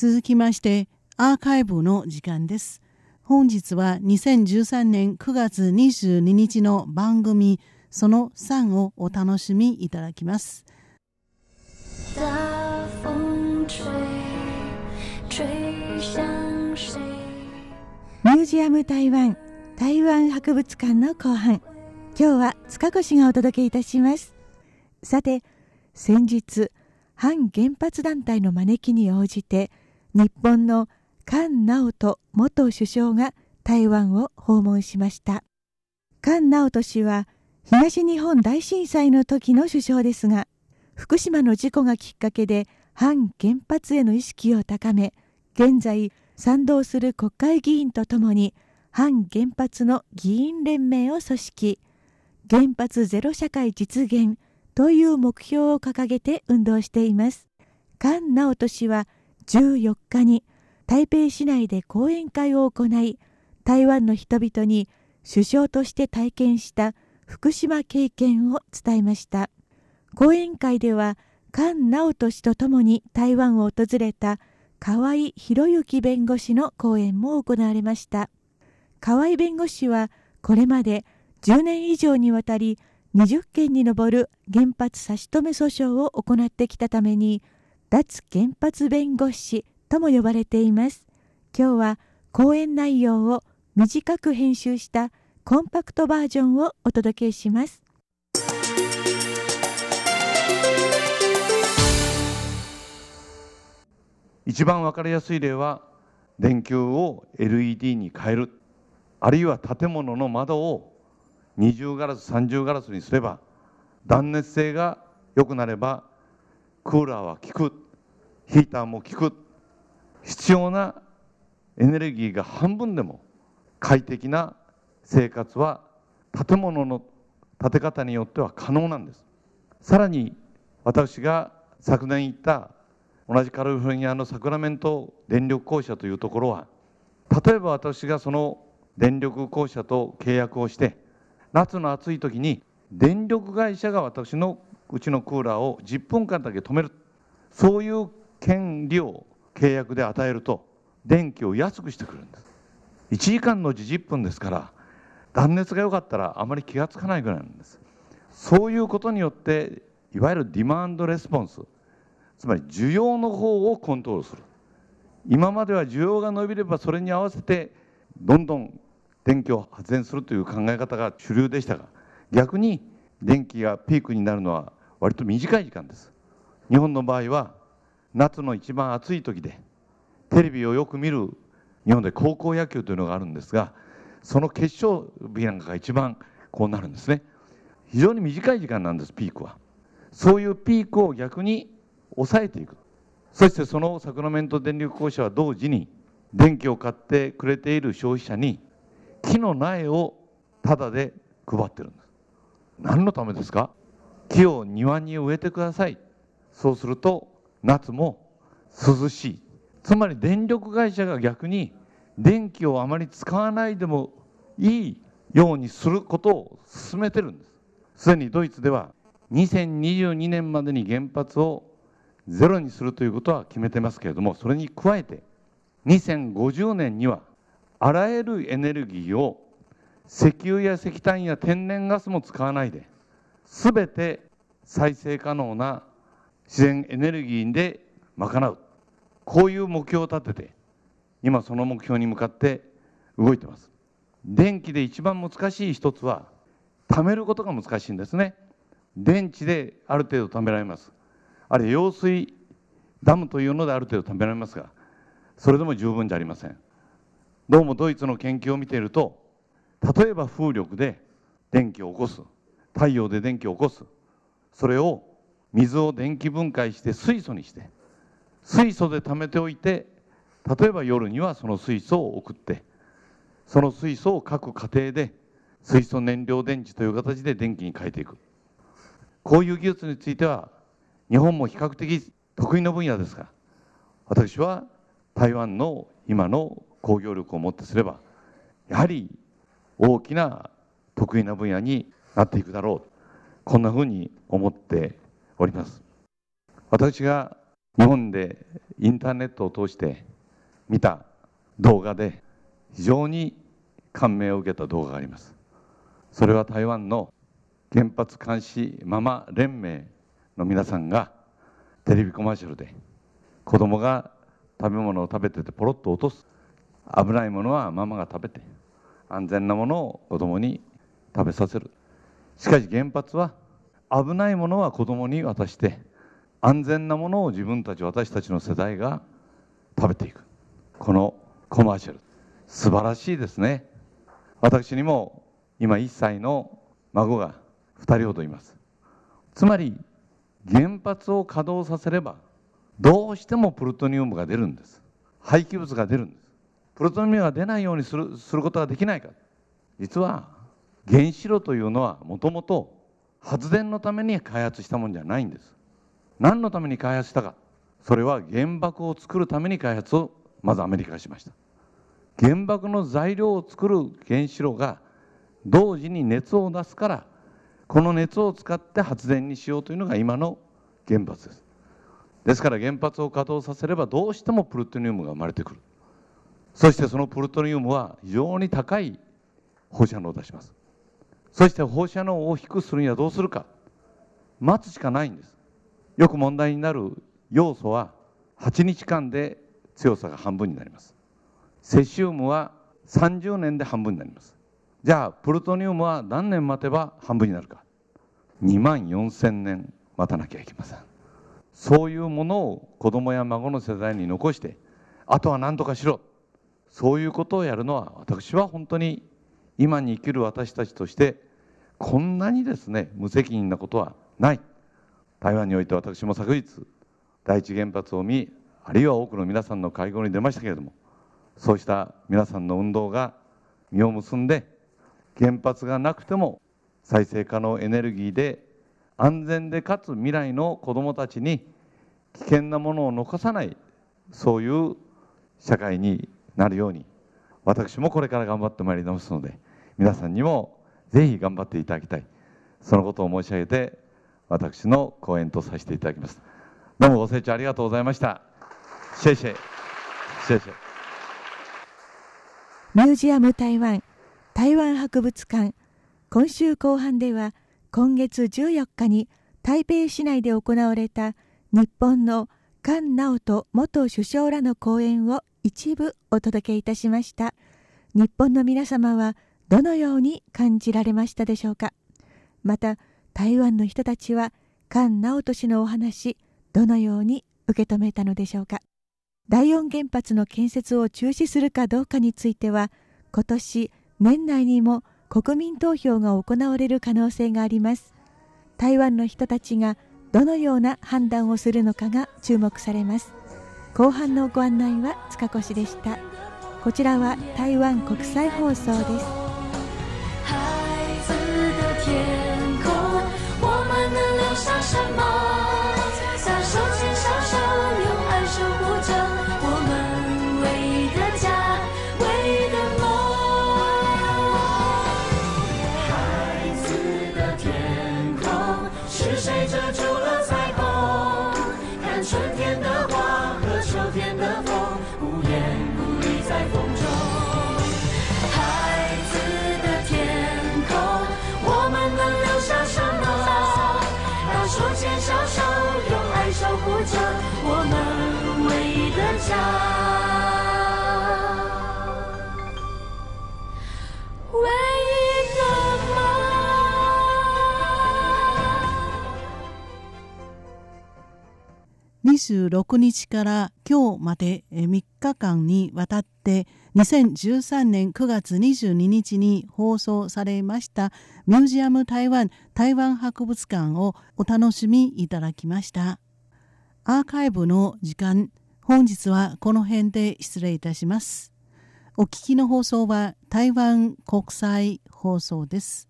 続きましてアーカイブの時間です。本日は2013年9月22日の番組その3をお楽しみいただきます。ミュージアム台湾台湾博物館の後半。今日は塚越がお届けいたします。さて先日反原発団体の招きに応じて日本の菅直人元首相が台湾を訪問しました。菅直人氏は東日本大震災の時の首相ですが福島の事故がきっかけで反原発への意識を高め現在賛同する国会議員とともに反原発の議員連盟を組織。原発ゼロ社会実現という目標を掲げて運動しています。菅直人氏は14日に台北市内で講演会を行い台湾の人々に首相として体験した福島経験を伝えました。講演会では菅直人氏とともに台湾を訪れた河合博之弁護士の講演も行われました。河合弁護士はこれまで10年以上にわたり20件に上る原発差し止め訴訟を行ってきたために脱原発弁護士とも呼ばれています。今日は講演内容を短く編集したコンパクトバージョンをお届けします。一番わかりやすい例は電球を LED に変える。あるいは建物の窓を二重ガラス三重ガラスにすれば断熱性が良くなればクーラーは効く。ヒーターも効く。必要なエネルギーが半分でも快適な生活は建物の建て方によっては可能なんです。さらに私が昨年行った同じカリフォルニアのサクラメント電力公社というところは例えば私がその電力公社と契約をして夏の暑い時に電力会社が私のうちのクーラーを10分間だけ止める。そういう権利を契約で与えると電気を安くしてくるんです。1時間のうち10分ですから断熱が良かったらあまり気が付かないぐらいなんです。そういうことによっていわゆるディマンドレスポンスつまり需要の方をコントロールする。今までは需要が伸びればそれに合わせてどんどん電気を発電するという考え方が主流でしたが逆に電気がピークになるのは割と短い時間です。日本の場合は夏の一番暑い時でテレビをよく見る日本で高校野球というのがあるんですがその決勝日なんかが一番こうなるんですね。非常に短い時間なんですピークは。そういうピークを逆に抑えていく。そしてそのサクラメント電力公社は同時に電気を買ってくれている消費者に木の苗をタダで配ってるんです。何のためですか？木を庭に植えてください。そうすると夏も涼しい。つまり電力会社が逆に電気をあまり使わないでもいいようにすることを進めてるんです。すでにドイツでは2022年までに原発をゼロにするということは決めてますけれどもそれに加えて2050年にはあらゆるエネルギーを石油や石炭や天然ガスも使わないで全て再生可能な自然エネルギーで賄う。こういう目標を立てて今その目標に向かって動いてます。電気で一番難しい一つは貯めることが難しいんですね。電池である程度貯められます。あるいは揚水ダムというのである程度貯められますがそれでも十分じゃありません。どうもドイツの研究を見ていると例えば風力で電気を起こす。太陽で電気を起こす。それを水を電気分解して水素にして。水素で貯めておいて例えば夜にはその水素を送って。その水素を各家庭で水素燃料電池という形で電気に変えていく。こういう技術については日本も比較的得意な分野ですが私は台湾の今の工業力をもってすればやはり大きな得意な分野になっていくだろう。こんなふうに思っております。私が日本でインターネットを通して見た動画で非常に感銘を受けた動画があります。それは台湾の原発監視ママ連盟の皆さんがテレビコマーシャルで子供が食べ物を食べててポロッと落とす。危ないものはママが食べて安全なものを子供に食べさせる。しかし原発は危ないものは子供に渡して安全なものを自分たち私たちの世代が食べていく。このコマーシャル。素晴らしいですね。私にも今1歳の孫が2人ほどいます。つまり原発を稼働させればどうしてもプルトニウムが出るんです。廃棄物が出るんです。プルトニウムが出ないようにするすることができないか。実は原子炉というのはもともと発電のために開発したもんじゃないんです。何のために開発したか。それは原爆を作るために開発をまずアメリカがしました。原爆の材料を作る原子炉が同時に熱を出すからこの熱を使って発電にしようというのが今の原発です。ですから原発を稼働させればどうしてもプルトニウムが生まれてくる。そしてそのプルトニウムは非常に高い放射能を出します。そして放射能を低くするにはどうするか。待つしかないんです。よく問題になる要素は8日間で強さが半分になります。セシウムは30年で半分になります。じゃあプルトニウムは何年待てば半分になるか。2万4000年待たなきゃいけません。そういうものを子供や孫の世代に残してあとは何とかしろ。そういうことをやるのは私は本当に今に生きる私たちとしてこんなにですね無責任なことはない。台湾において私も昨日第一原発を見あるいは多くの皆さんの会合に出ましたけれどもそうした皆さんの運動が実を結んで原発がなくても再生可能エネルギーで安全でかつ未来の子どもたちに危険なものを残さないそういう社会になるように私もこれから頑張ってまいりますので皆さんにもぜひ頑張っていただきたい。そのことを申し上げて私の講演とさせていただきます。どうもご清聴ありがとうございました。謝謝。謝謝。ミュージアム台湾台湾博物館。今週後半では今月14日に台北市内で行われた日本の菅直人元首相らの講演を一部お届けいたしました。日本の皆様はどのように感じられましたでしょうか？また台湾の人たちは菅直人氏のお話どのように受け止めたのでしょうか？第四原発の建設を中止するかどうかについては今年年内にも国民投票が行われる可能性があります。台湾の人たちがどのような判断をするのかが注目されます。後半のご案内は塚越でした。こちらは台湾国際放送です。26日から今日まで3日間にわたって2013年9月22日に放送されましたミュージアム台湾台湾博物館をお楽しみいただきました。アーカイブの時間本日はこの辺で失礼いたしますお聞きの放送は台湾国際放送です。